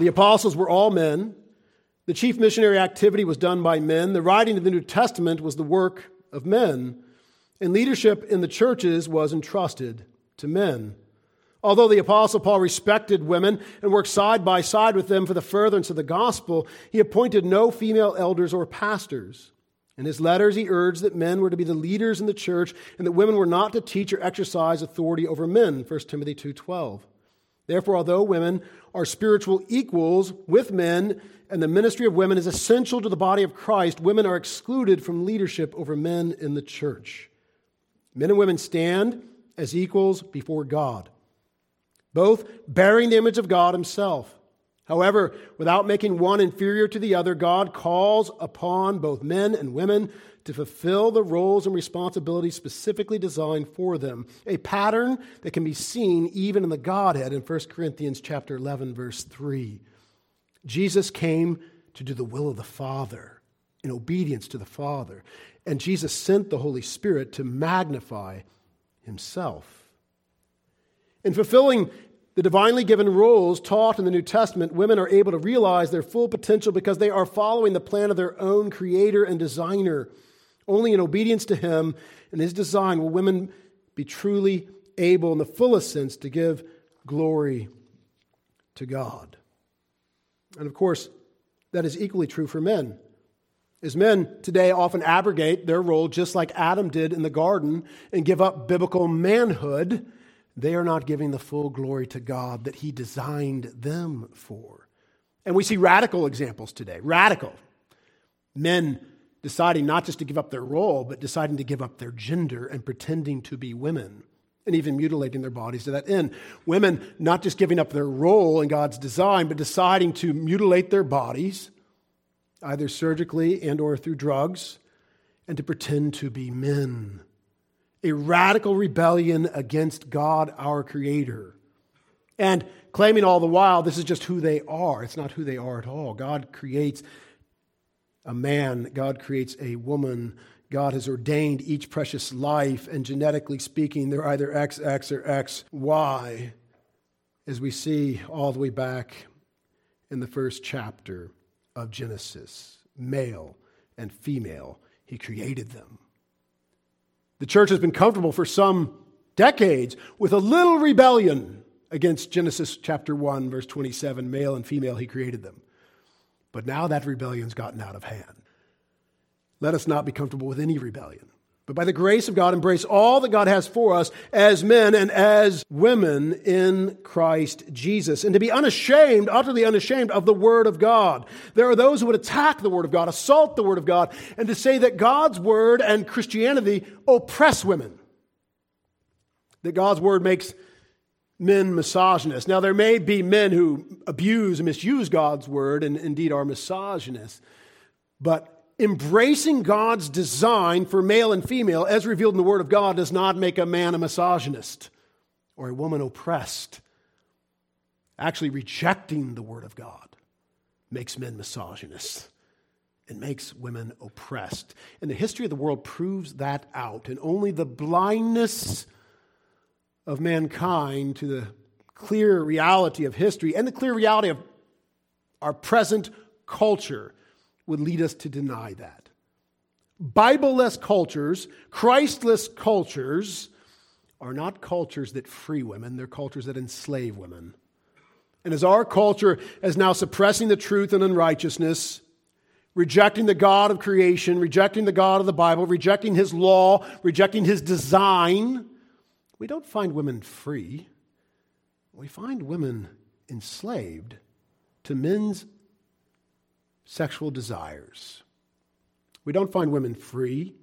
The apostles were all men. The chief missionary activity was done by men. The writing of the New Testament was the work of men. And leadership in the churches was entrusted to men. Although the Apostle Paul respected women and worked side by side with them for the furtherance of the gospel, he appointed no female elders or pastors. In his letters, he urged that men were to be the leaders in the church and that women were not to teach or exercise authority over men, 1 Timothy 2.12. Therefore, although women are spiritual equals with men and the ministry of women is essential to the body of Christ, women are excluded from leadership over men in the church. Men and women stand as equals before God both bearing the image of God Himself. However, without making one inferior to the other, God calls upon both men and women to fulfill the roles and responsibilities specifically designed for them, a pattern that can be seen even in the Godhead in 1 Corinthians chapter 11 verse 3. Jesus came to do the will of the Father in obedience to the Father, and Jesus sent the Holy Spirit to magnify himself. In fulfilling the divinely given roles taught in the New Testament, women are able to realize their full potential because they are following the plan of their own creator and designer. Only in obedience to him and his design will women be truly able, in the fullest sense, to give glory to God. And of course, that is equally true for men. As men today often abrogate their role just like Adam did in the garden and give up biblical manhood they are not giving the full glory to God that He designed them for. And we see radical examples today. Radical. Men deciding not just to give up their role, but deciding to give up their gender and pretending to be women and even mutilating their bodies to that end. Women not just giving up their role in God's design, but deciding to mutilate their bodies, either surgically and or through drugs, and to pretend to be men a radical rebellion against God, our Creator. And claiming all the while this is just who they are. It's not who they are at all. God creates a man, God creates a woman. God has ordained each precious life, and genetically speaking, they're either XX or XY, as we see all the way back in the first chapter of Genesis. Male and female, He created them. The church has been comfortable for some decades with a little rebellion against Genesis chapter 1, verse 27 male and female, he created them. But now that rebellion's gotten out of hand. Let us not be comfortable with any rebellion but by the grace of God, embrace all that God has for us as men and as women in Christ Jesus. And to be unashamed, utterly unashamed of the Word of God. There are those who would attack the Word of God, assault the Word of God, and to say that God's Word and Christianity oppress women. That God's Word makes men misogynists. Now, there may be men who abuse and misuse God's Word and indeed are misogynists, but embracing God's design for male and female, as revealed in the Word of God, does not make a man a misogynist or a woman oppressed. Actually, rejecting the Word of God makes men misogynists. It makes women oppressed. And the history of the world proves that out. And only the blindness of mankind to the clear reality of history and the clear reality of our present culture would lead us to deny that. Bibleless cultures, Christless cultures, are not cultures that free women, they're cultures that enslave women. And as our culture is now suppressing the truth and unrighteousness, rejecting the God of creation, rejecting the God of the Bible, rejecting His law, rejecting His design, we don't find women free. We find women enslaved to men's sexual desires. We don't find women free,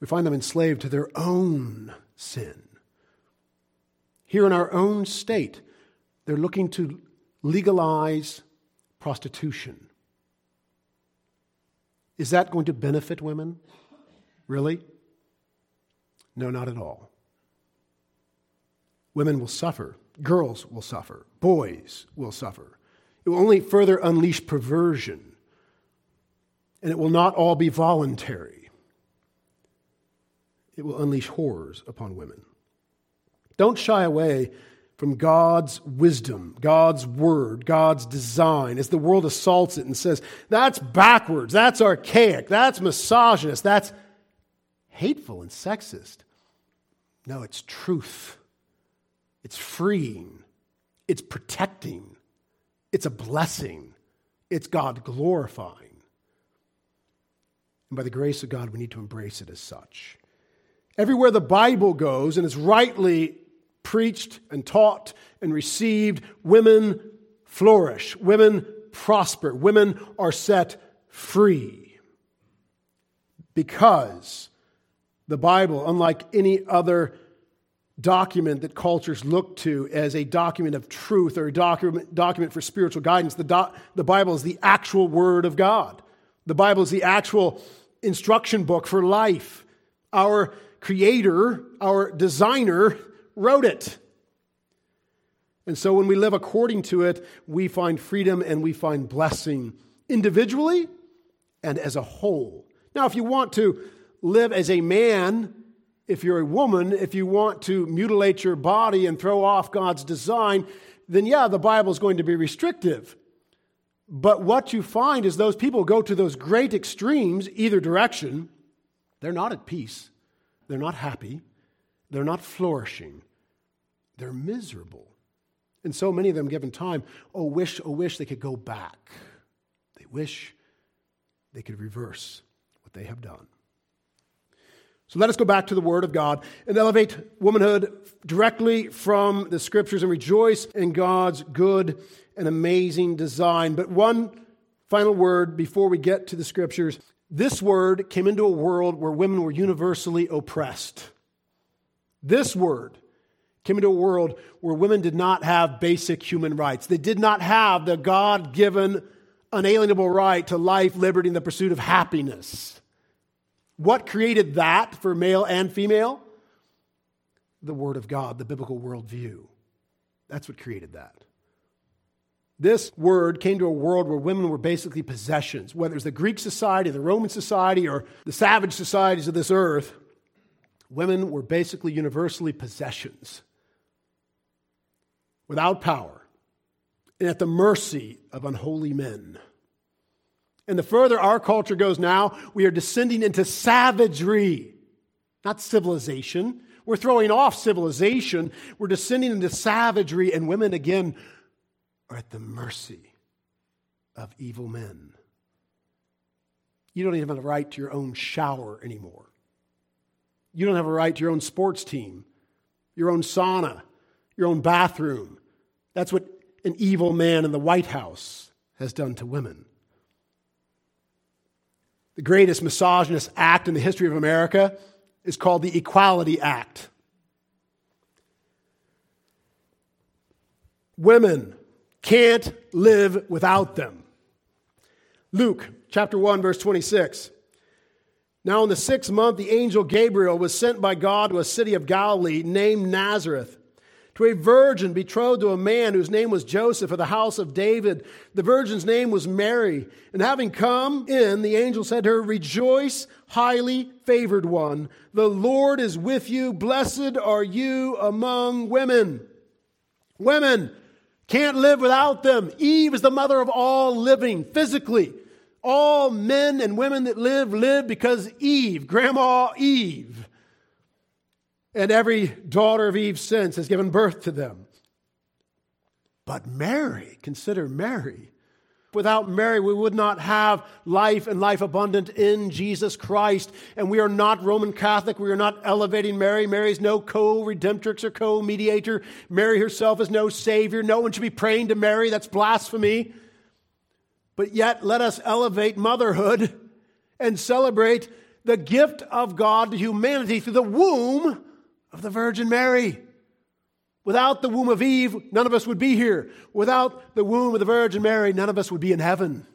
we find them enslaved to their own sin. Here in our own state, they're looking to legalize prostitution. Is that going to benefit women? Really? No, not at all. Women will suffer. Girls will suffer. Boys will suffer. It will only further unleash perversion, and it will not all be voluntary. It will unleash horrors upon women. Don't shy away from God's wisdom, God's word, God's design, as the world assaults it and says, that's backwards, that's archaic, that's misogynist, that's hateful and sexist. No, it's truth. It's freeing. It's protecting. It's a blessing. It's God glorifying. And by the grace of God, we need to embrace it as such. Everywhere the Bible goes and is rightly preached and taught and received, women flourish, women prosper, women are set free. Because the Bible, unlike any other document that cultures look to as a document of truth or a document, document for spiritual guidance, the, the Bible is the actual Word of God. The Bible is the actual instruction book for life. Our Creator, our designer, wrote it. And so when we live according to it, we find freedom and we find blessing individually and as a whole. Now, if you want to live as a man, if you're a woman, if you want to mutilate your body and throw off God's design, then yeah, the Bible is going to be restrictive. But what you find is those people go to those great extremes, either direction, they're not at peace, they're not happy, they're not flourishing. They're miserable. And so many of them, given time, oh, wish, oh, wish they could go back. They wish they could reverse what they have done. So let us go back to the Word of God and elevate womanhood directly from the Scriptures and rejoice in God's good and amazing design. But one final word before we get to the Scriptures this word came into a world where women were universally oppressed. This word came into a world where women did not have basic human rights. They did not have the God given, unalienable right to life, liberty, and the pursuit of happiness. What created that for male and female? The Word of God, the biblical worldview. That's what created that. This word came to a world where women were basically possessions, whether it's the Greek society, the Roman society, or the savage societies of this earth. Women were basically universally possessions without power and at the mercy of unholy men. And the further our culture goes now, we are descending into savagery, not civilization. We're throwing off civilization. We're descending into savagery, and women again are at the mercy of evil men. You don't even have a right to your own shower anymore. You don't have a right to your own sports team, your own sauna, your own bathroom. That's what an evil man in the White House has done to women. The greatest misogynist act in the history of America is called the Equality Act. Women can't live without them. Luke chapter 1, verse 26. Now, in the sixth month, the angel Gabriel was sent by God to a city of Galilee named Nazareth to a virgin betrothed to a man whose name was Joseph of the house of David. The virgin's name was Mary. And having come in, the angel said to her, Rejoice, highly favored one. The Lord is with you. Blessed are you among women. Women can't live without them. Eve is the mother of all living physically. All men and women that live, live because Eve, Grandma Eve, and every daughter of Eve since has given birth to them. But Mary, consider Mary. Without Mary, we would not have life and life abundant in Jesus Christ. And we are not Roman Catholic. We are not elevating Mary. Mary is no co redemptrix or co mediator. Mary herself is no savior. No one should be praying to Mary. That's blasphemy. But yet, let us elevate motherhood and celebrate the gift of God to humanity through the womb of the Virgin Mary. Without the womb of Eve, none of us would be here. Without the womb of the Virgin Mary, none of us would be in heaven.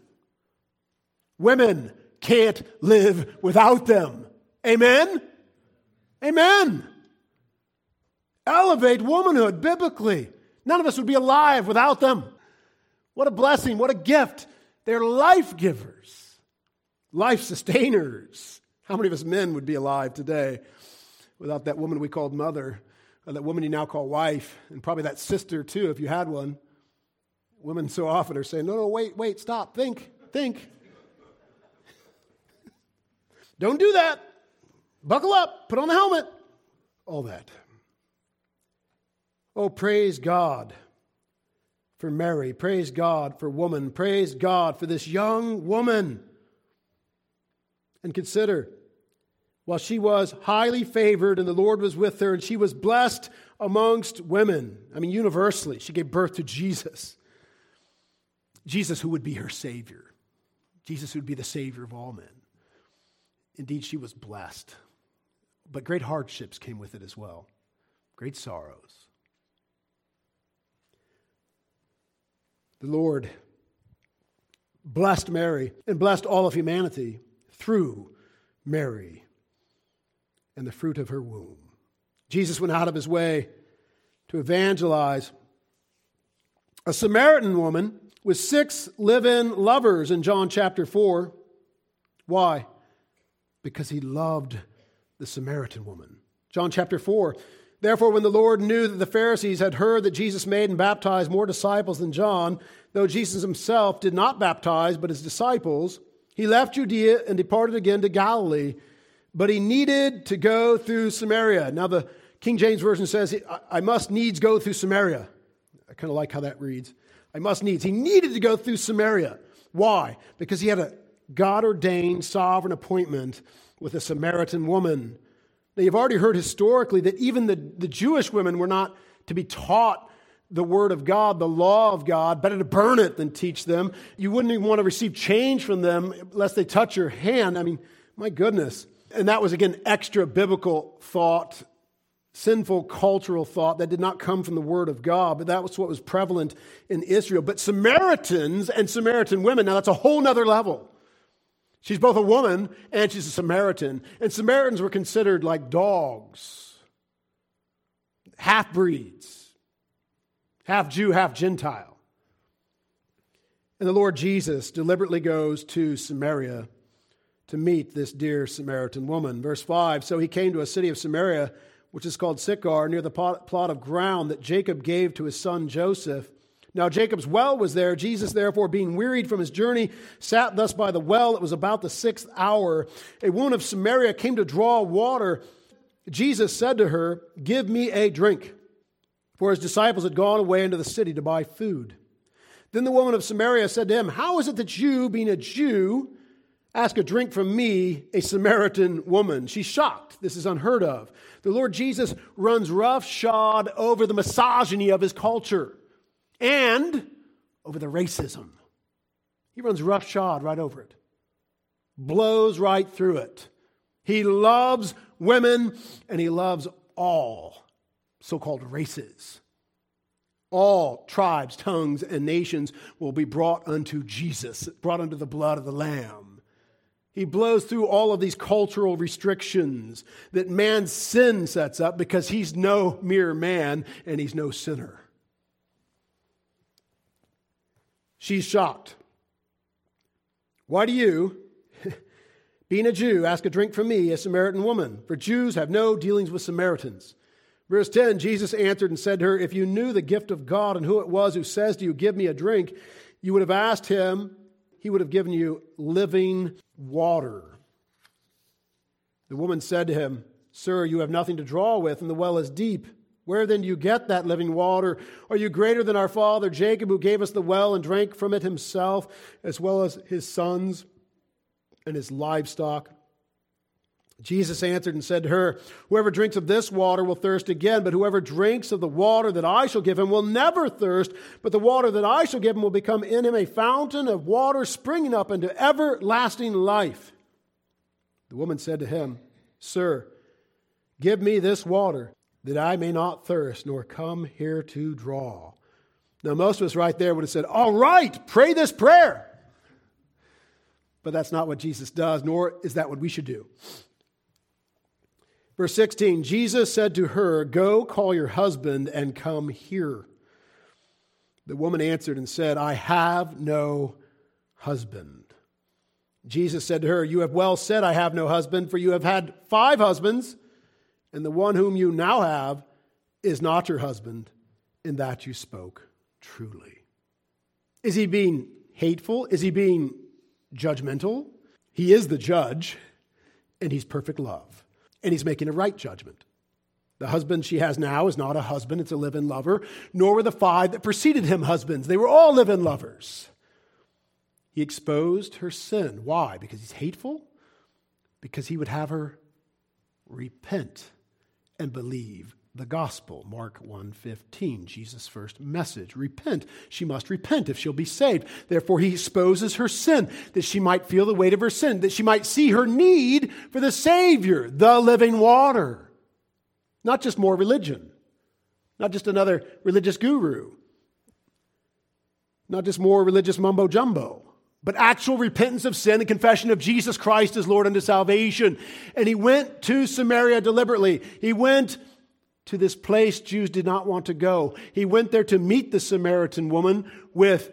Women can't live without them. Amen? Amen. Elevate womanhood biblically. None of us would be alive without them. What a blessing, what a gift. They're life givers, life sustainers. How many of us men would be alive today without that woman we called mother that woman you now call wife, and probably that sister too, if you had one. Women so often are saying, no, no, wait, wait, stop, think, think. Don't do that. Buckle up, put on the helmet, all that. Oh, praise God for Mary. Praise God for woman. Praise God for this young woman. And consider, while she was highly favored and the Lord was with her, and she was blessed amongst women, I mean, universally, she gave birth to Jesus. Jesus, who would be her Savior. Jesus, who would be the Savior of all men. Indeed, she was blessed. But great hardships came with it as well, great sorrows. The Lord blessed Mary and blessed all of humanity through Mary and the fruit of her womb. Jesus went out of his way to evangelize a Samaritan woman with six live in lovers in John chapter 4. Why? Because he loved the Samaritan woman. John chapter 4 Therefore, when the Lord knew that the Pharisees had heard that Jesus made and baptized more disciples than John, though Jesus himself did not baptize, but his disciples, he left Judea and departed again to Galilee. But he needed to go through Samaria. Now, the King James Version says, I must needs go through Samaria. I kind of like how that reads. I must needs. He needed to go through Samaria. Why? Because he had a God ordained sovereign appointment with a Samaritan woman now, you've already heard historically that even the, the Jewish women were not to be taught the Word of God, the law of God, better to burn it than teach them. You wouldn't even want to receive change from them lest they touch your hand. I mean, my goodness. And that was, again, extra biblical thought, sinful cultural thought that did not come from the Word of God, but that was what was prevalent in Israel. But Samaritans and Samaritan women, now that's a whole nother level. She's both a woman and she's a Samaritan. And Samaritans were considered like dogs, half breeds, half Jew, half Gentile. And the Lord Jesus deliberately goes to Samaria to meet this dear Samaritan woman. Verse 5 So he came to a city of Samaria, which is called Sychar, near the plot of ground that Jacob gave to his son Joseph. Now Jacob's well was there. Jesus, therefore, being wearied from his journey, sat thus by the well. It was about the sixth hour. A woman of Samaria came to draw water. Jesus said to her, Give me a drink. For his disciples had gone away into the city to buy food. Then the woman of Samaria said to him, How is it that you, being a Jew, ask a drink from me, a Samaritan woman? She's shocked. This is unheard of. The Lord Jesus runs roughshod over the misogyny of his culture and over the racism. He runs roughshod right over it, blows right through it. He loves women and he loves all so called races. All tribes, tongues, and nations will be brought unto Jesus, brought unto the blood of the Lamb. He blows through all of these cultural restrictions that man's sin sets up because he's no mere man and he's no sinner. She's shocked. Why do you, being a Jew, ask a drink from me, a Samaritan woman? For Jews have no dealings with Samaritans. Verse 10 Jesus answered and said to her, If you knew the gift of God and who it was who says to you, Give me a drink, you would have asked him, he would have given you living water. The woman said to him, Sir, you have nothing to draw with, and the well is deep. Where then do you get that living water? Are you greater than our father Jacob, who gave us the well and drank from it himself, as well as his sons and his livestock? Jesus answered and said to her, Whoever drinks of this water will thirst again, but whoever drinks of the water that I shall give him will never thirst, but the water that I shall give him will become in him a fountain of water springing up into everlasting life. The woman said to him, Sir, give me this water that I may not thirst, nor come here to draw. Now, most of us right there would have said, All right, pray this prayer. But that's not what Jesus does, nor is that what we should do. Verse 16 Jesus said to her, Go call your husband and come here. The woman answered and said, I have no husband. Jesus said to her, You have well said, I have no husband, for you have had five husbands and the one whom you now have is not your husband, in that you spoke truly. Is he being hateful? Is he being judgmental? He is the judge, and he's perfect love, and he's making a right judgment. The husband she has now is not a husband, it's a live in lover, nor were the five that preceded him husbands. They were all live in lovers. He exposed her sin. Why? Because he's hateful? Because he would have her repent and believe the gospel. Mark 1:15 jesus first message. Repent. She must repent if she'll be saved. Therefore he exposes her sin that she might feel the weight of her sin that she might see her need for the savior the living water. Not just more religion. Not just another religious guru. Not just more religious mumbo jumbo but actual repentance of sin and confession of Jesus Christ as Lord unto salvation. And he went to Samaria deliberately. He went to this place Jews did not want to go. He went there to meet the Samaritan woman with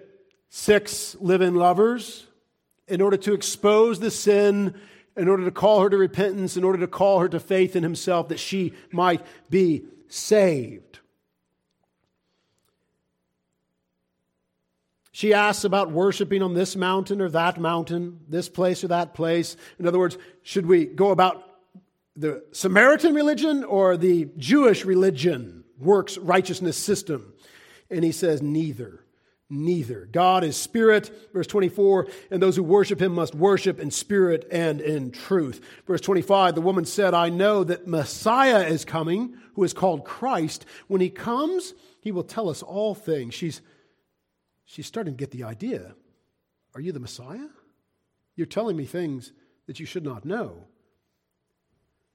six living lovers in order to expose the sin, in order to call her to repentance, in order to call her to faith in himself that she might be saved. She asks about worshiping on this mountain or that mountain, this place or that place. In other words, should we go about the Samaritan religion or the Jewish religion, works righteousness system? And he says, neither. Neither. God is spirit, verse 24, and those who worship him must worship in spirit and in truth. Verse 25, the woman said, I know that Messiah is coming, who is called Christ. When he comes, he will tell us all things. She's, she's starting to get the idea. Are you the Messiah? You're telling me things that you should not know.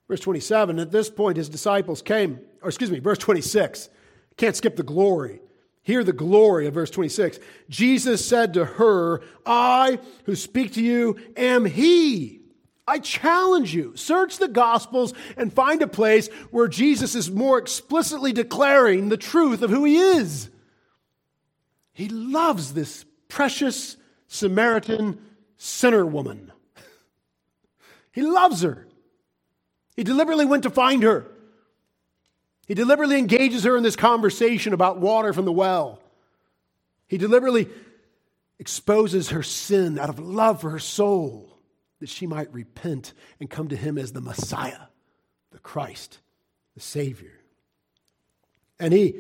Verse 27, at this point, his disciples came, or excuse me, verse 26. Can't skip the glory. Hear the glory of verse 26. Jesus said to her, I who speak to you am he. I challenge you, search the Gospels and find a place where Jesus is more explicitly declaring the truth of who he is. He loves this precious Samaritan sinner woman. He loves her. He deliberately went to find her. He deliberately engages her in this conversation about water from the well. He deliberately exposes her sin out of love for her soul that she might repent and come to him as the Messiah, the Christ, the Savior. And he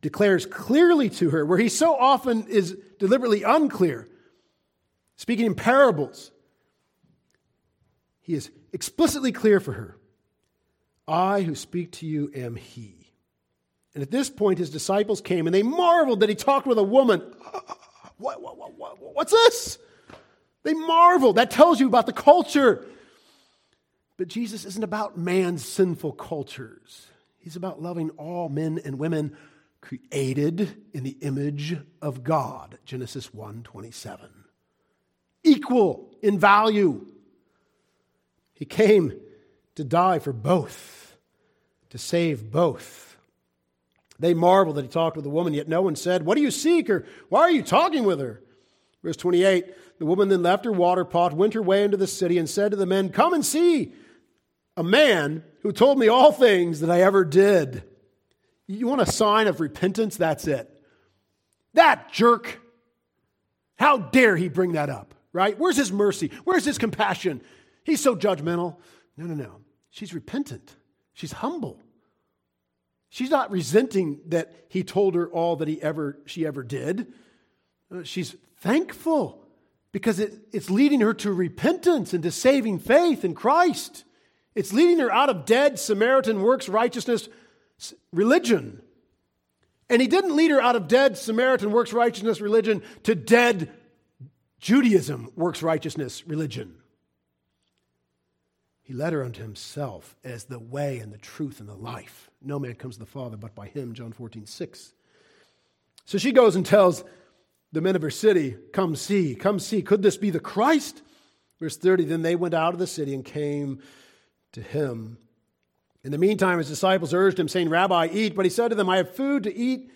declares clearly to her, where he so often is deliberately unclear, speaking in parables. He is explicitly clear for her I who speak to you am he. And at this point, his disciples came and they marveled that he talked with a woman. What, what, what, what's this? They marveled. That tells you about the culture. But Jesus isn't about man's sinful cultures. He's about loving all men and women created in the image of God. Genesis 1:27. Equal in value. He came to die for both, to save both. They marveled that he talked with the woman, yet no one said, What do you seek? or Why are you talking with her? Verse 28 The woman then left her water pot, went her way into the city, and said to the men, Come and see a man who told me all things that I ever did. You want a sign of repentance? That's it. That jerk. How dare he bring that up, right? Where's his mercy? Where's his compassion? He's so judgmental. No, no, no. She's repentant. She's humble. She's not resenting that he told her all that he ever she ever did. Uh, she's thankful because it, it's leading her to repentance and to saving faith in Christ. It's leading her out of dead Samaritan works righteousness religion. And he didn't lead her out of dead Samaritan works righteousness religion to dead Judaism works righteousness religion. He led her unto himself as the way and the truth and the life. No man comes to the Father but by him, John 14, 6. So she goes and tells the men of her city, Come see, come see, could this be the Christ? Verse 30 Then they went out of the city and came to him. In the meantime, his disciples urged him, saying, Rabbi, eat. But he said to them, I have food to eat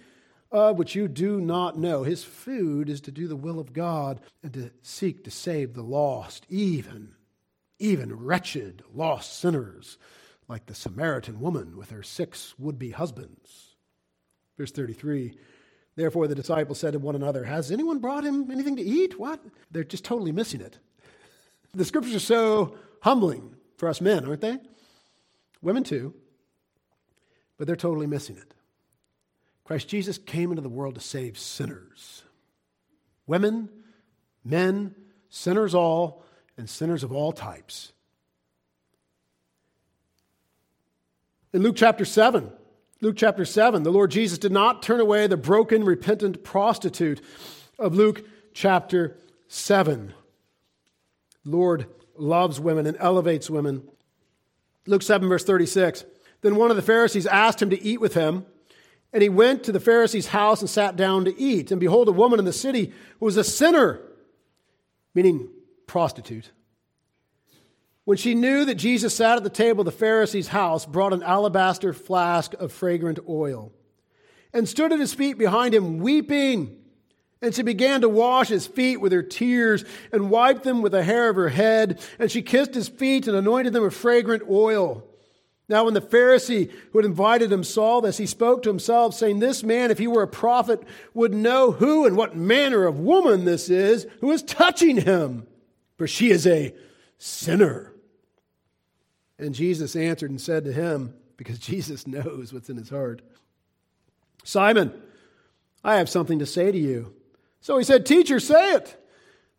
uh, which you do not know. His food is to do the will of God and to seek to save the lost, even even wretched, lost sinners like the Samaritan woman with her six would be husbands. Verse 33 Therefore the disciples said to one another, Has anyone brought him anything to eat? What? They're just totally missing it. The scriptures are so humbling for us men, aren't they? Women too, but they're totally missing it. Christ Jesus came into the world to save sinners. Women, men, sinners all, and sinners of all types. In Luke chapter 7, Luke chapter 7, the Lord Jesus did not turn away the broken, repentant prostitute of Luke chapter 7. Lord loves women and elevates women. Luke 7, verse 36. Then one of the Pharisees asked him to eat with him, and he went to the Pharisee's house and sat down to eat. And behold, a woman in the city who was a sinner, meaning prostitute, when she knew that Jesus sat at the table of the Pharisee's house, brought an alabaster flask of fragrant oil and stood at his feet behind him, weeping. And she began to wash his feet with her tears and wiped them with the hair of her head. And she kissed his feet and anointed them with fragrant oil. Now, when the Pharisee who had invited him saw this, he spoke to himself, saying, This man, if he were a prophet, would know who and what manner of woman this is who is touching him, for she is a sinner. And Jesus answered and said to him, because Jesus knows what's in his heart, Simon, I have something to say to you. So he said, Teacher, say it.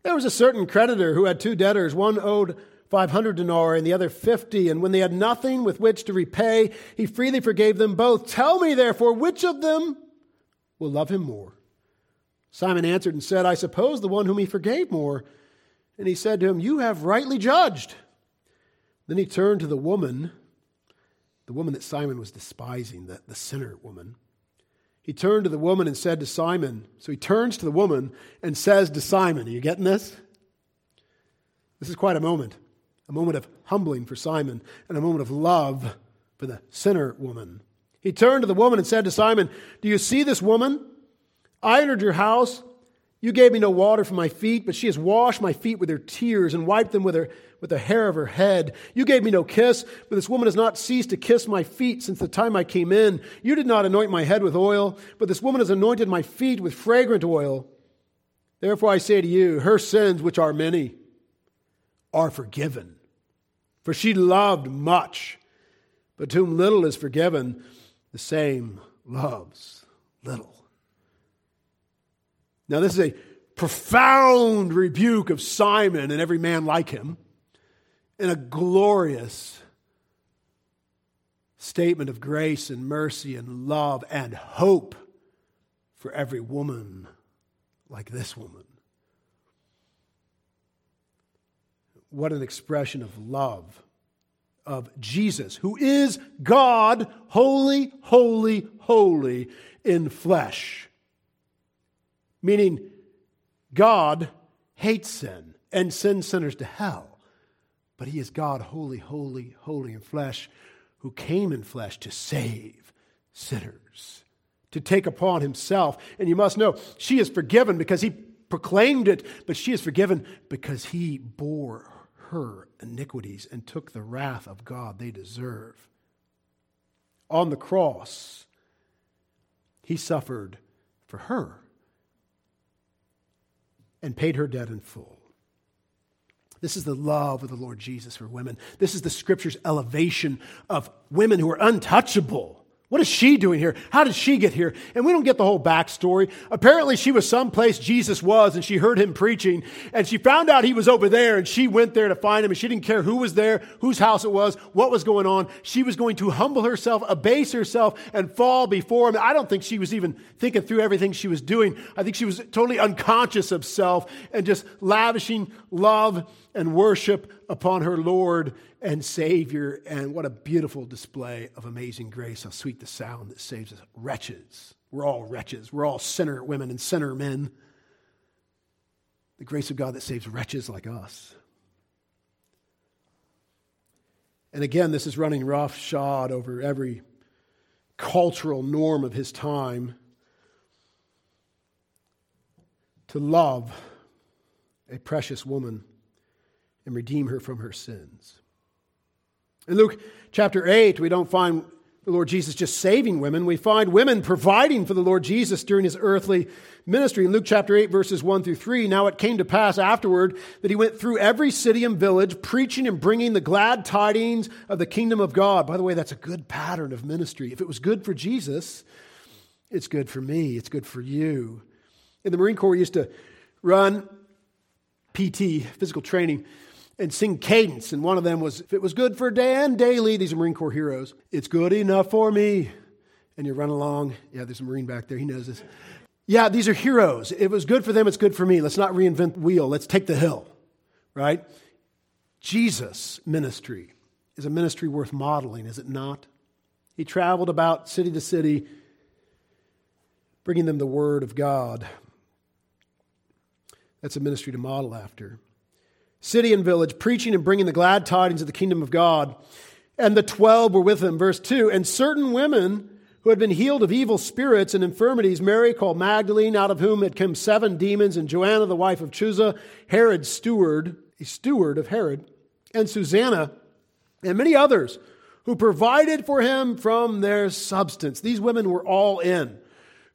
There was a certain creditor who had two debtors. One owed 500 denarii and the other 50. And when they had nothing with which to repay, he freely forgave them both. Tell me, therefore, which of them will love him more? Simon answered and said, I suppose the one whom he forgave more. And he said to him, You have rightly judged. Then he turned to the woman, the woman that Simon was despising, the, the sinner woman. He turned to the woman and said to Simon, so he turns to the woman and says to Simon, Are you getting this? This is quite a moment, a moment of humbling for Simon and a moment of love for the sinner woman. He turned to the woman and said to Simon, Do you see this woman? I entered your house. You gave me no water for my feet, but she has washed my feet with her tears and wiped them with her with the hair of her head. You gave me no kiss, but this woman has not ceased to kiss my feet since the time I came in. You did not anoint my head with oil, but this woman has anointed my feet with fragrant oil. Therefore I say to you, her sins, which are many, are forgiven. For she loved much, but to whom little is forgiven, the same loves little. Now, this is a profound rebuke of Simon and every man like him and a glorious statement of grace and mercy and love and hope for every woman like this woman. What an expression of love of Jesus, who is God, holy, holy, holy in flesh. Meaning, God hates sin and sends sinners to hell. But he is God, holy, holy, holy in flesh, who came in flesh to save sinners, to take upon himself. And you must know, she is forgiven because he proclaimed it, but she is forgiven because he bore her iniquities and took the wrath of God they deserve. On the cross, he suffered for her and paid her debt in full. This is the love of the Lord Jesus for women. This is the scripture's elevation of women who are untouchable. What is she doing here? How did she get here? And we don't get the whole backstory. Apparently, she was someplace Jesus was and she heard him preaching and she found out he was over there and she went there to find him and she didn't care who was there, whose house it was, what was going on. She was going to humble herself, abase herself, and fall before him. I don't think she was even thinking through everything she was doing. I think she was totally unconscious of self and just lavishing love and worship upon her Lord and Savior. And what a beautiful display of amazing grace. How sweet the sound that saves us. Wretches. We're all wretches. We're all sinner women and sinner men. The grace of God that saves wretches like us. And again, this is running roughshod over every cultural norm of his time. To love a precious woman and redeem her from her sins. In Luke chapter 8, we don't find the Lord Jesus just saving women. We find women providing for the Lord Jesus during his earthly ministry. In Luke chapter 8, verses 1 through 3, now it came to pass afterward that he went through every city and village, preaching and bringing the glad tidings of the kingdom of God. By the way, that's a good pattern of ministry. If it was good for Jesus, it's good for me, it's good for you. In the Marine Corps, we used to run PT, physical training and sing cadence. And one of them was, if it was good for Dan Daly, these are Marine Corps heroes, it's good enough for me. And you run along. Yeah, there's a Marine back there. He knows this. Yeah, these are heroes. If it was good for them, it's good for me. Let's not reinvent the wheel. Let's take the hill, right? Jesus' ministry is a ministry worth modeling, is it not? He traveled about city to city, bringing them the word of God. That's a ministry to model after city and village, preaching and bringing the glad tidings of the kingdom of God. And the twelve were with him. Verse 2 And certain women who had been healed of evil spirits and infirmities, Mary called Magdalene, out of whom had come seven demons, and Joanna, the wife of Chuza, Herod's steward, a steward of Herod, and Susanna, and many others who provided for him from their substance. These women were all in.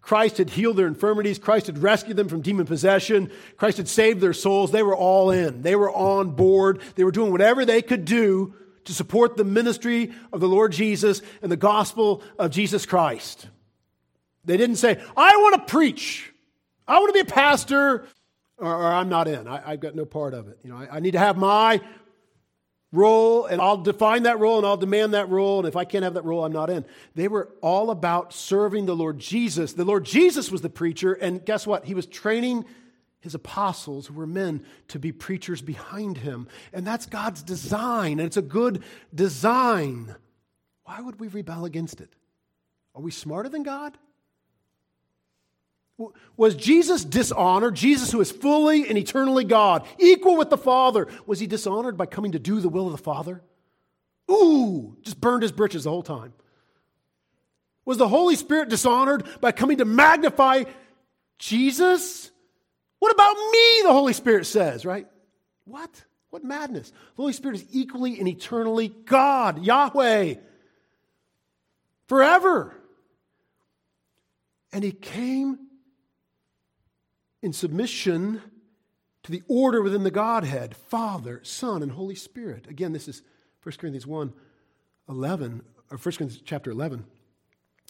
Christ had healed their infirmities. Christ had rescued them from demon possession. Christ had saved their souls. They were all in. They were on board. They were doing whatever they could do to support the ministry of the Lord Jesus and the gospel of Jesus Christ. They didn't say, I want to preach. I want to be a pastor, or, or I'm not in. I, have got no part of it. You know, I, I need to have my role and I'll define that role and I'll demand that role. And if I can't have that role, I'm not in. They were all about serving the Lord Jesus. The Lord Jesus was the preacher. And guess what? He was training his apostles, who were men, to be preachers behind him. And that's God's design. And it's a good design. Why would we rebel against it? Are we smarter than God? Was Jesus dishonored? Jesus, who is fully and eternally God, equal with the Father, was he dishonored by coming to do the will of the Father? Ooh, just burned his britches the whole time. Was the Holy Spirit dishonored by coming to magnify Jesus? What about me, the Holy Spirit says, right? What? What madness. The Holy Spirit is equally and eternally God, Yahweh, forever. And he came in submission to the order within the Godhead Father, Son, and Holy Spirit. Again, this is 1 Corinthians 1 11, or 1 Corinthians chapter 11.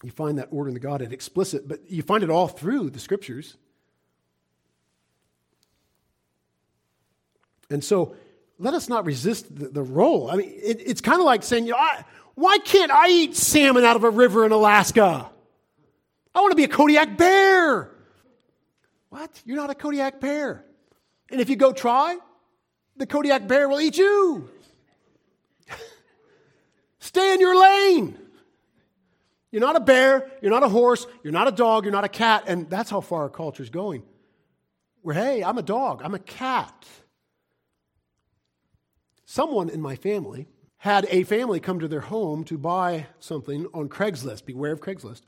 You find that order in the Godhead explicit, but you find it all through the scriptures. And so let us not resist the, the role. I mean, it, it's kind of like saying, you know, I, why can't I eat salmon out of a river in Alaska? I want to be a Kodiak bear. What? You're not a Kodiak bear. And if you go try, the Kodiak bear will eat you. Stay in your lane. You're not a bear, you're not a horse, you're not a dog, you're not a cat. And that's how far our culture is going. Where, hey, I'm a dog, I'm a cat. Someone in my family had a family come to their home to buy something on Craigslist. Beware of Craigslist.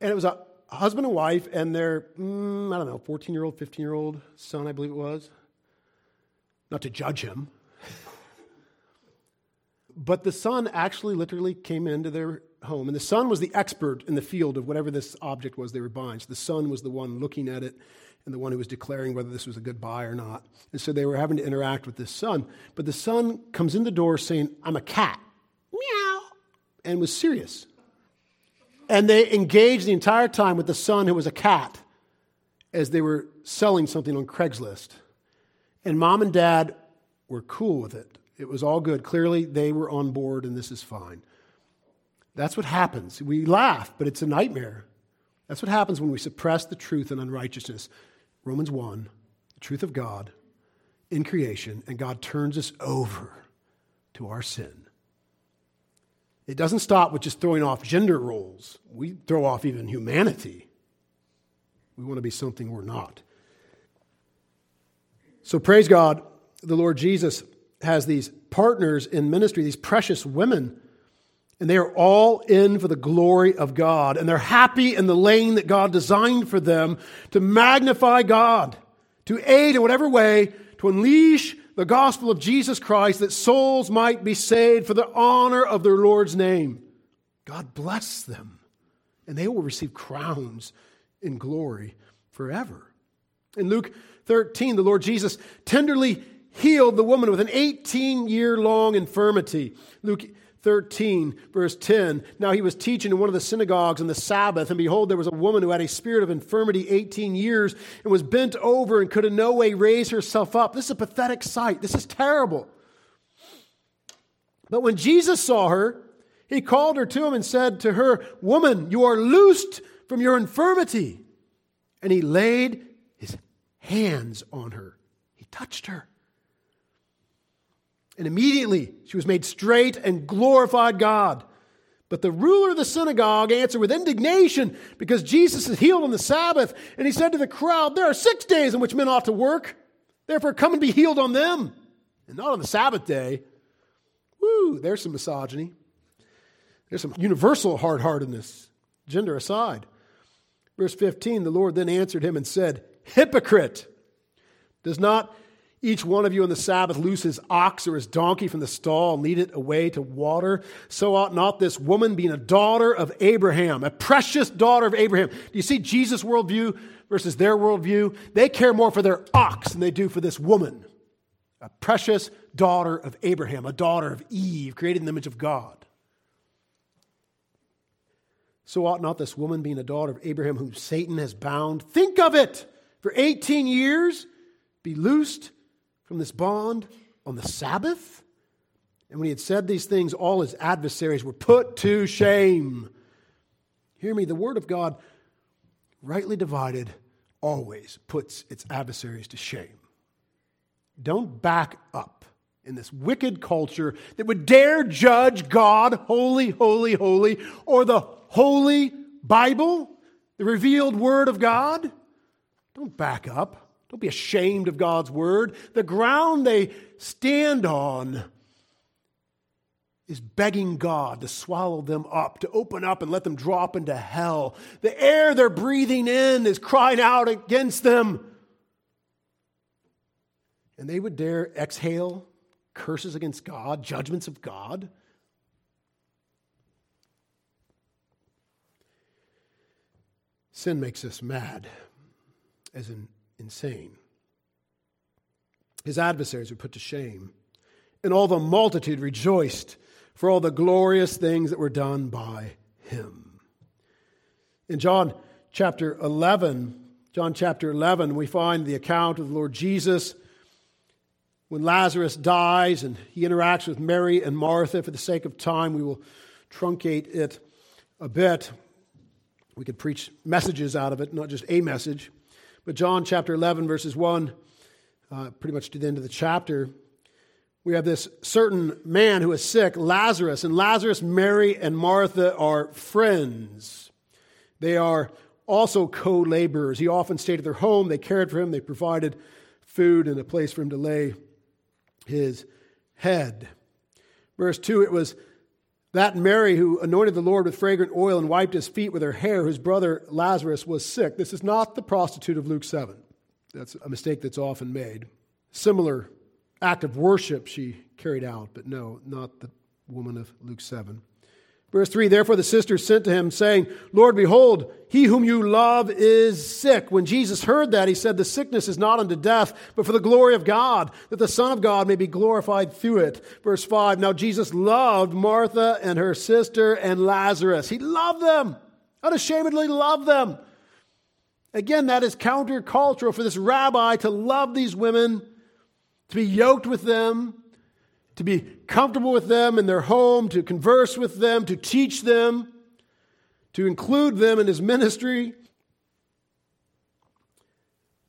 And it was a husband and wife and their, mm, I don't know, 14 year old, 15 year old son, I believe it was. Not to judge him. but the son actually literally came into their home, and the son was the expert in the field of whatever this object was they were buying. So the son was the one looking at it and the one who was declaring whether this was a good buy or not. And so they were having to interact with this son. But the son comes in the door saying, I'm a cat. Meow. And was serious. And they engaged the entire time with the son who was a cat as they were selling something on Craigslist. And mom and dad were cool with it. It was all good. Clearly, they were on board, and this is fine. That's what happens. We laugh, but it's a nightmare. That's what happens when we suppress the truth and unrighteousness. Romans 1, the truth of God in creation, and God turns us over to our sin. It doesn't stop with just throwing off gender roles. We throw off even humanity. We want to be something we're not. So praise God, the Lord Jesus has these partners in ministry, these precious women, and they are all in for the glory of God. And they're happy in the lane that God designed for them to magnify God, to aid in whatever way, to unleash the gospel of Jesus Christ that souls might be saved for the honor of their Lord's name. God bless them, and they will receive crowns in glory forever. In Luke 13, the Lord Jesus tenderly healed the woman with an 18 year long infirmity. Luke 13, verse 10. Now he was teaching in one of the synagogues on the Sabbath, and behold, there was a woman who had a spirit of infirmity 18 years and was bent over and could in no way raise herself up. This is a pathetic sight. This is terrible. But when Jesus saw her, he called her to him and said to her, Woman, you are loosed from your infirmity. And he laid his hands on her, he touched her and immediately she was made straight and glorified God. But the ruler of the synagogue answered with indignation because Jesus is healed on the Sabbath. And he said to the crowd, There are six days in which men ought to work. Therefore, come and be healed on them, and not on the Sabbath day. Woo, there's some misogyny. There's some universal hard heartedness, gender aside. Verse 15 The Lord then answered him and said, Hypocrite! Does not each one of you on the Sabbath loose his ox or his donkey from the stall and lead it away to water. So ought not this woman, being a daughter of Abraham, a precious daughter of Abraham. Do you see Jesus' worldview versus their worldview? They care more for their ox than they do for this woman. A precious daughter of Abraham, a daughter of Eve, created in the image of God. So ought not this woman, being a daughter of Abraham, whom Satan has bound, think of it, for 18 years, be loosed from this bond on the Sabbath? And when he had said these things, all his adversaries were put to shame. Hear me, the word of God, rightly divided, always puts its adversaries to shame. Don't back up in this wicked culture that would dare judge God, holy, holy, holy, or the holy Bible, the revealed word of God. Don't back up. Don't be ashamed of God's word. The ground they stand on is begging God to swallow them up, to open up and let them drop into hell. The air they're breathing in is crying out against them. And they would dare exhale curses against God, judgments of God. Sin makes us mad, as in insane. His adversaries were put to shame, and all the multitude rejoiced for all the glorious things that were done by him. In John chapter 11, John chapter 11, we find the account of the Lord Jesus when Lazarus dies and he interacts with Mary and Martha. For the sake of time, we will truncate it a bit. We could preach messages out of it, not just a message. But John chapter 11, verses 1, uh, pretty much to the end of the chapter, we have this certain man who is sick, Lazarus. And Lazarus, Mary, and Martha are friends. They are also co laborers. He often stayed at their home. They cared for him, they provided food and a place for him to lay his head. Verse 2 it was that Mary who anointed the Lord with fragrant oil and wiped his feet with her hair, whose brother Lazarus was sick. This is not the prostitute of Luke 7. That's a mistake that's often made. Similar act of worship she carried out, but no, not the woman of Luke 7. Verse 3 Therefore the sisters sent to him, saying, Lord, behold, he whom you love is sick. When Jesus heard that, he said, The sickness is not unto death, but for the glory of God, that the Son of God may be glorified through it. Verse 5 Now Jesus loved Martha and her sister and Lazarus. He loved them, unashamedly loved them. Again, that is countercultural for this rabbi to love these women, to be yoked with them, to be comfortable with them in their home, to converse with them, to teach them, to include them in his ministry.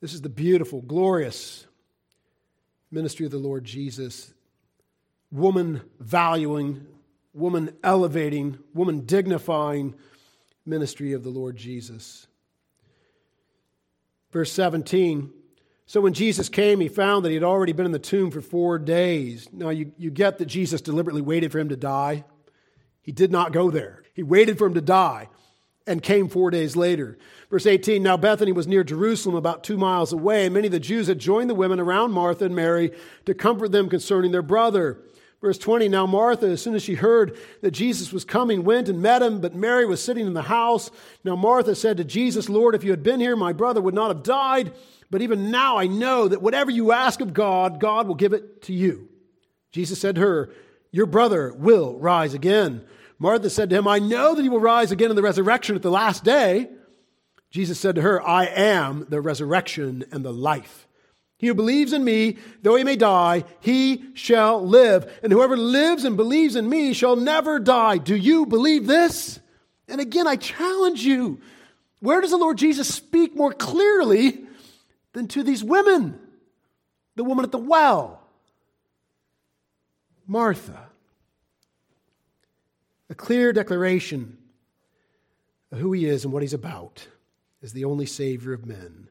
This is the beautiful, glorious ministry of the Lord Jesus. Woman valuing, woman elevating, woman dignifying ministry of the Lord Jesus. Verse 17 so when Jesus came, he found that he had already been in the tomb for four days. Now, you, you get that Jesus deliberately waited for him to die. He did not go there, he waited for him to die. and came four days later. Verse 18 Now Bethany was near Jerusalem, about two miles away, and many of the Jews had joined the women around Martha and Mary to comfort them concerning their brother. Verse 20 Now Martha, as soon as she heard that Jesus was coming, went and met him, but Mary was sitting in the house. Now Martha said to Jesus, Lord, if you had been here, my brother would not have died. But even now I know that whatever you ask of God, God will give it to you. Jesus said to her, Your brother will rise again. Martha said to him, I know that he will rise again in the resurrection at the last day. Jesus said to her, I am the resurrection and the life. He who believes in me, though he may die, he shall live. And whoever lives and believes in me shall never die. Do you believe this? And again, I challenge you. Where does the Lord Jesus speak more clearly than to these women? The woman at the well, Martha. A clear declaration of who he is and what he's about as the only Savior of men.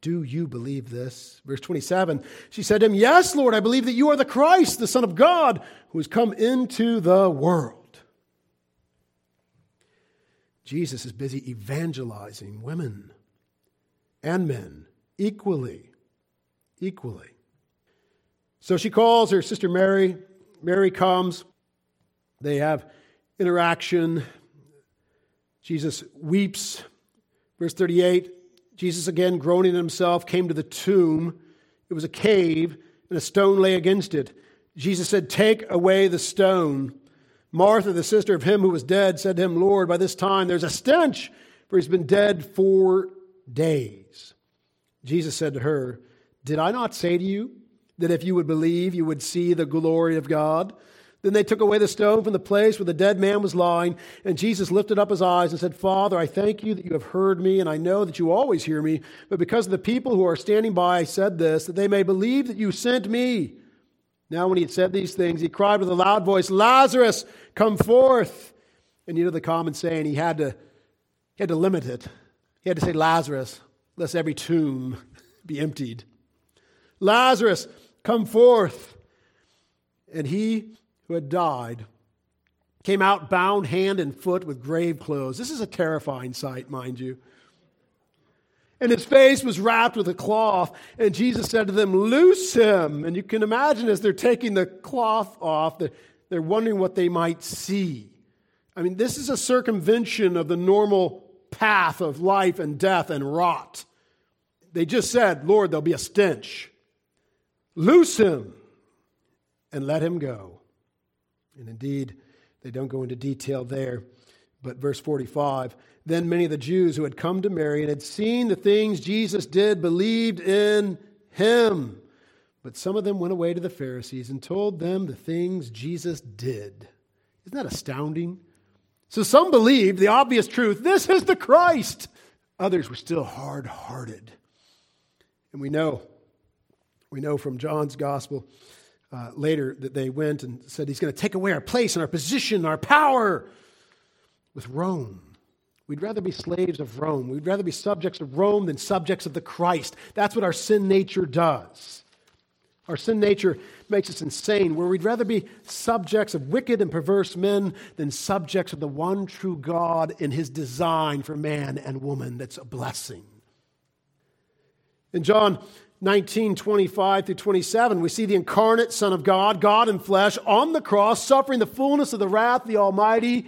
Do you believe this? Verse 27 She said to him, Yes, Lord, I believe that you are the Christ, the Son of God, who has come into the world. Jesus is busy evangelizing women and men equally. Equally. So she calls her sister Mary. Mary comes. They have interaction. Jesus weeps. Verse 38 Jesus, again groaning himself, came to the tomb. It was a cave, and a stone lay against it. Jesus said, Take away the stone. Martha, the sister of him who was dead, said to him, Lord, by this time there's a stench, for he's been dead four days. Jesus said to her, Did I not say to you that if you would believe, you would see the glory of God? Then they took away the stone from the place where the dead man was lying, and Jesus lifted up his eyes and said, Father, I thank you that you have heard me, and I know that you always hear me. But because of the people who are standing by, I said this, that they may believe that you sent me. Now, when he had said these things, he cried with a loud voice, Lazarus, come forth. And you know the common saying, he had to, he had to limit it. He had to say, Lazarus, lest every tomb be emptied. Lazarus, come forth. And he who had died came out bound hand and foot with grave clothes. This is a terrifying sight, mind you. And his face was wrapped with a cloth. And Jesus said to them, Loose him. And you can imagine as they're taking the cloth off, they're wondering what they might see. I mean, this is a circumvention of the normal path of life and death and rot. They just said, Lord, there'll be a stench. Loose him and let him go. And indeed, they don't go into detail there. But verse 45 Then many of the Jews who had come to Mary and had seen the things Jesus did believed in him. But some of them went away to the Pharisees and told them the things Jesus did. Isn't that astounding? So some believed the obvious truth this is the Christ. Others were still hard hearted. And we know, we know from John's gospel uh, later that they went and said he's going to take away our place and our position, our power with Rome. We'd rather be slaves of Rome. We'd rather be subjects of Rome than subjects of the Christ. That's what our sin nature does. Our sin nature makes us insane, where we'd rather be subjects of wicked and perverse men than subjects of the one true God in his design for man and woman. That's a blessing. In John 19, 25 through 27, we see the incarnate Son of God, God in flesh, on the cross, suffering the fullness of the wrath of the Almighty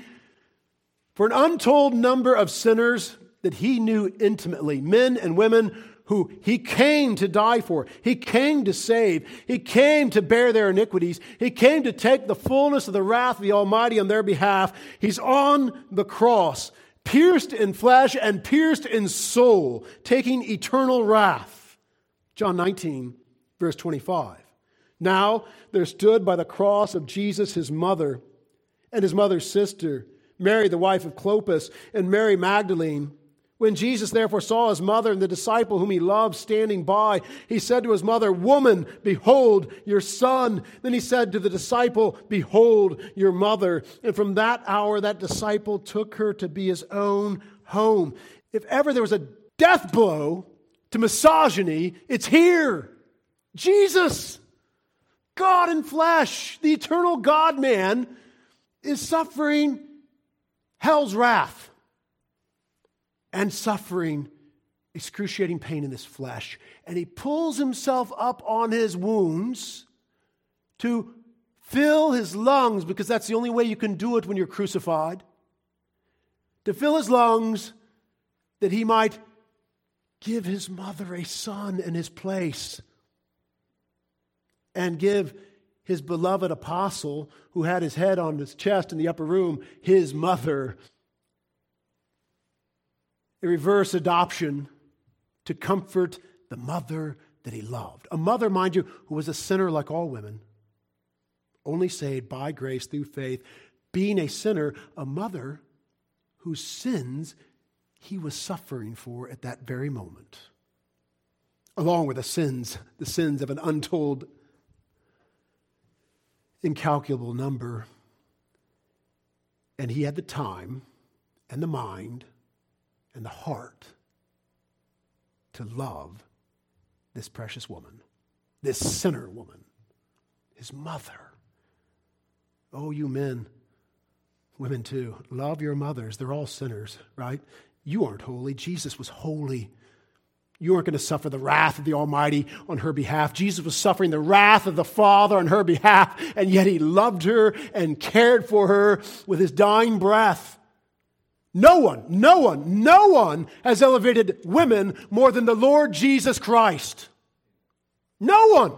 for an untold number of sinners that he knew intimately, men and women who he came to die for. He came to save. He came to bear their iniquities. He came to take the fullness of the wrath of the Almighty on their behalf. He's on the cross, pierced in flesh and pierced in soul, taking eternal wrath. John 19, verse 25. Now there stood by the cross of Jesus his mother and his mother's sister, Mary, the wife of Clopas, and Mary Magdalene. When Jesus therefore saw his mother and the disciple whom he loved standing by, he said to his mother, Woman, behold your son. Then he said to the disciple, Behold your mother. And from that hour, that disciple took her to be his own home. If ever there was a death blow to misogyny, it's here. Jesus, God in flesh, the eternal God man, is suffering hell's wrath and suffering excruciating pain in his flesh. And he pulls himself up on his wounds to fill his lungs, because that's the only way you can do it when you're crucified, to fill his lungs that he might give his mother a son in his place and give his beloved apostle, who had his head on his chest in the upper room, his mother. A reverse adoption to comfort the mother that he loved. A mother, mind you, who was a sinner like all women, only saved by grace through faith. Being a sinner, a mother whose sins he was suffering for at that very moment, along with the sins, the sins of an untold incalculable number. And he had the time and the mind and the heart to love this precious woman, this sinner woman, his mother. Oh, you men, women too, love your mothers. They're all sinners, right? You aren't holy. Jesus was holy. You aren't going to suffer the wrath of the Almighty on her behalf. Jesus was suffering the wrath of the Father on her behalf, and yet he loved her and cared for her with his dying breath. No one, no one, no one has elevated women more than the Lord Jesus Christ. No one.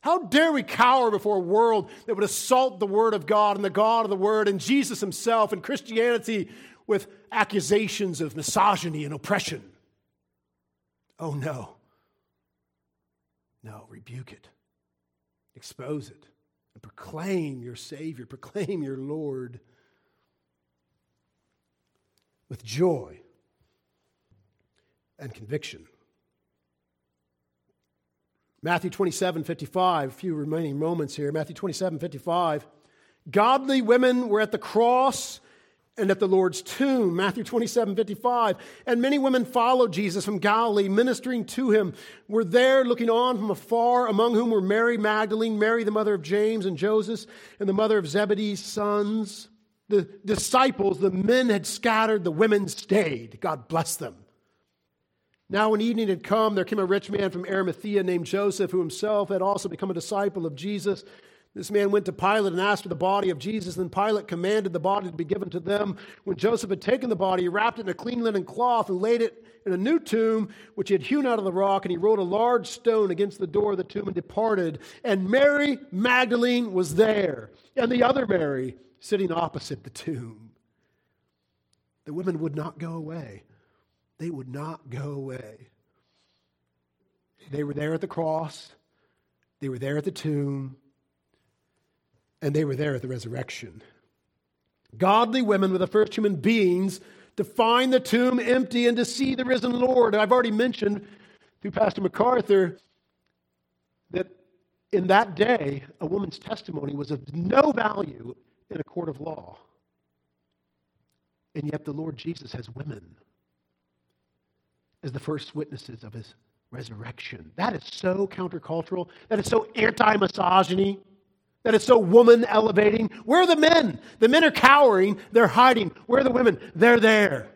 How dare we cower before a world that would assault the Word of God and the God of the Word and Jesus Himself and Christianity with accusations of misogyny and oppression? Oh, no. No, rebuke it, expose it, and proclaim your Savior, proclaim your Lord with joy and conviction. Matthew 27 55, a few remaining moments here. Matthew 27 55. Godly women were at the cross and at the Lord's tomb. Matthew 27 55. And many women followed Jesus from Galilee, ministering to him, were there looking on from afar, among whom were Mary Magdalene, Mary, the mother of James and Joseph, and the mother of Zebedee's sons. The disciples, the men had scattered, the women stayed. God bless them. Now, when evening had come, there came a rich man from Arimathea named Joseph, who himself had also become a disciple of Jesus. This man went to Pilate and asked for the body of Jesus. Then Pilate commanded the body to be given to them. When Joseph had taken the body, he wrapped it in a clean linen cloth and laid it in a new tomb, which he had hewn out of the rock. And he rolled a large stone against the door of the tomb and departed. And Mary Magdalene was there, and the other Mary sitting opposite the tomb. The women would not go away. They would not go away. They were there at the cross, they were there at the tomb and they were there at the resurrection. Godly women were the first human beings to find the tomb empty and to see the risen Lord. I've already mentioned through Pastor MacArthur that in that day, a woman's testimony was of no value in a court of law. And yet, the Lord Jesus has women as the first witnesses of his resurrection. That is so countercultural. That is so anti misogyny that is so woman elevating. Where are the men? The men are cowering, they're hiding. Where are the women? They're there.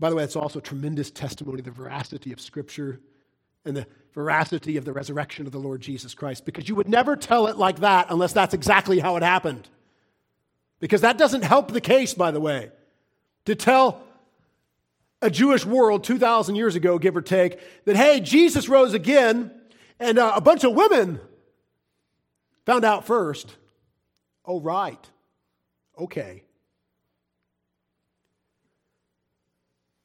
By the way, it's also a tremendous testimony of the veracity of Scripture and the veracity of the resurrection of the Lord Jesus Christ, because you would never tell it like that unless that's exactly how it happened. Because that doesn't help the case, by the way. To tell a Jewish world 2,000 years ago, give or take, that, hey, Jesus rose again, and uh, a bunch of women found out first. Oh, right. Okay.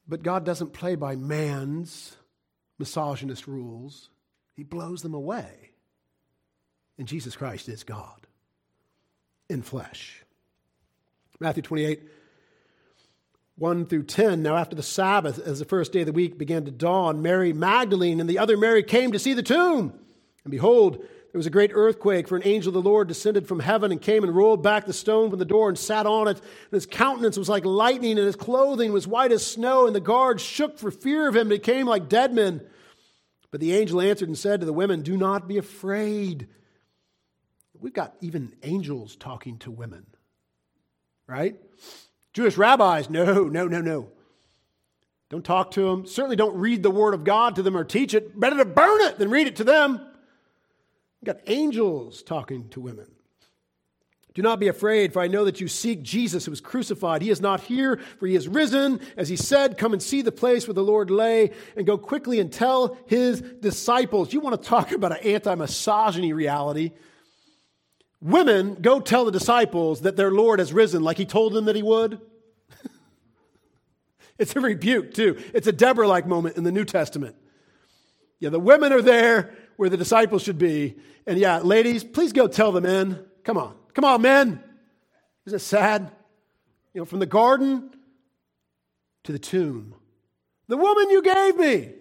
But God doesn't play by man's misogynist rules, He blows them away. And Jesus Christ is God in flesh. Matthew 28 1 through 10. Now, after the Sabbath, as the first day of the week began to dawn, Mary Magdalene and the other Mary came to see the tomb. And behold, there was a great earthquake, for an angel of the Lord descended from heaven and came and rolled back the stone from the door and sat on it. And his countenance was like lightning, and his clothing was white as snow, and the guards shook for fear of him, and became like dead men. But the angel answered and said to the women, Do not be afraid. We've got even angels talking to women right? Jewish rabbis, no, no, no, no. Don't talk to them. Certainly don't read the word of God to them or teach it. Better to burn it than read it to them. You've got angels talking to women. Do not be afraid, for I know that you seek Jesus who was crucified. He is not here, for he is risen. As he said, Come and see the place where the Lord lay, and go quickly and tell his disciples. You want to talk about an anti misogyny reality? Women, go tell the disciples that their Lord has risen like he told them that he would. it's a rebuke, too. It's a Deborah like moment in the New Testament. Yeah, the women are there where the disciples should be. And yeah, ladies, please go tell the men. Come on. Come on, men. Isn't it sad? You know, from the garden to the tomb. The woman you gave me.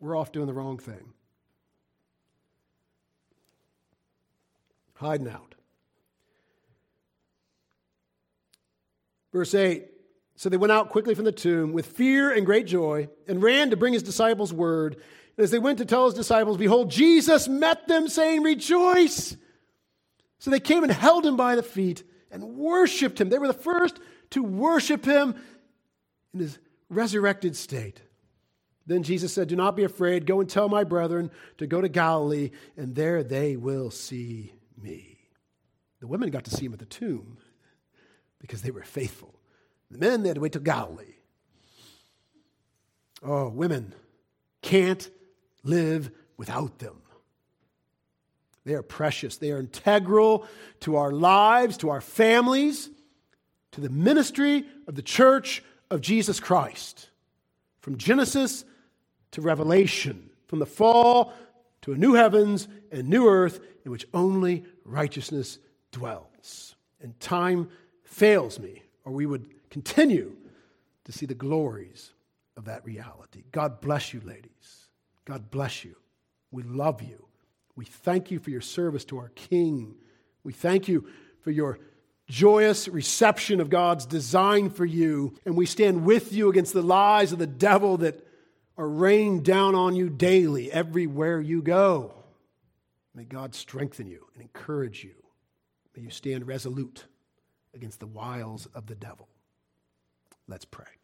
We're off doing the wrong thing. Hiding out. Verse 8 So they went out quickly from the tomb with fear and great joy and ran to bring his disciples word. And as they went to tell his disciples, behold, Jesus met them, saying, Rejoice. So they came and held him by the feet and worshiped him. They were the first to worship him in his resurrected state. Then Jesus said, Do not be afraid. Go and tell my brethren to go to Galilee, and there they will see me. The women got to see him at the tomb because they were faithful. The men, they had to wait till Galilee. Oh, women can't live without them. They are precious. They are integral to our lives, to our families, to the ministry of the church of Jesus Christ. From Genesis to Revelation, from the fall to a new heavens and new earth in which only righteousness dwells. And time fails me, or we would continue to see the glories of that reality. God bless you, ladies. God bless you. We love you. We thank you for your service to our King. We thank you for your joyous reception of God's design for you. And we stand with you against the lies of the devil that are rained down on you daily, everywhere you go. May God strengthen you and encourage you. May you stand resolute against the wiles of the devil. Let's pray.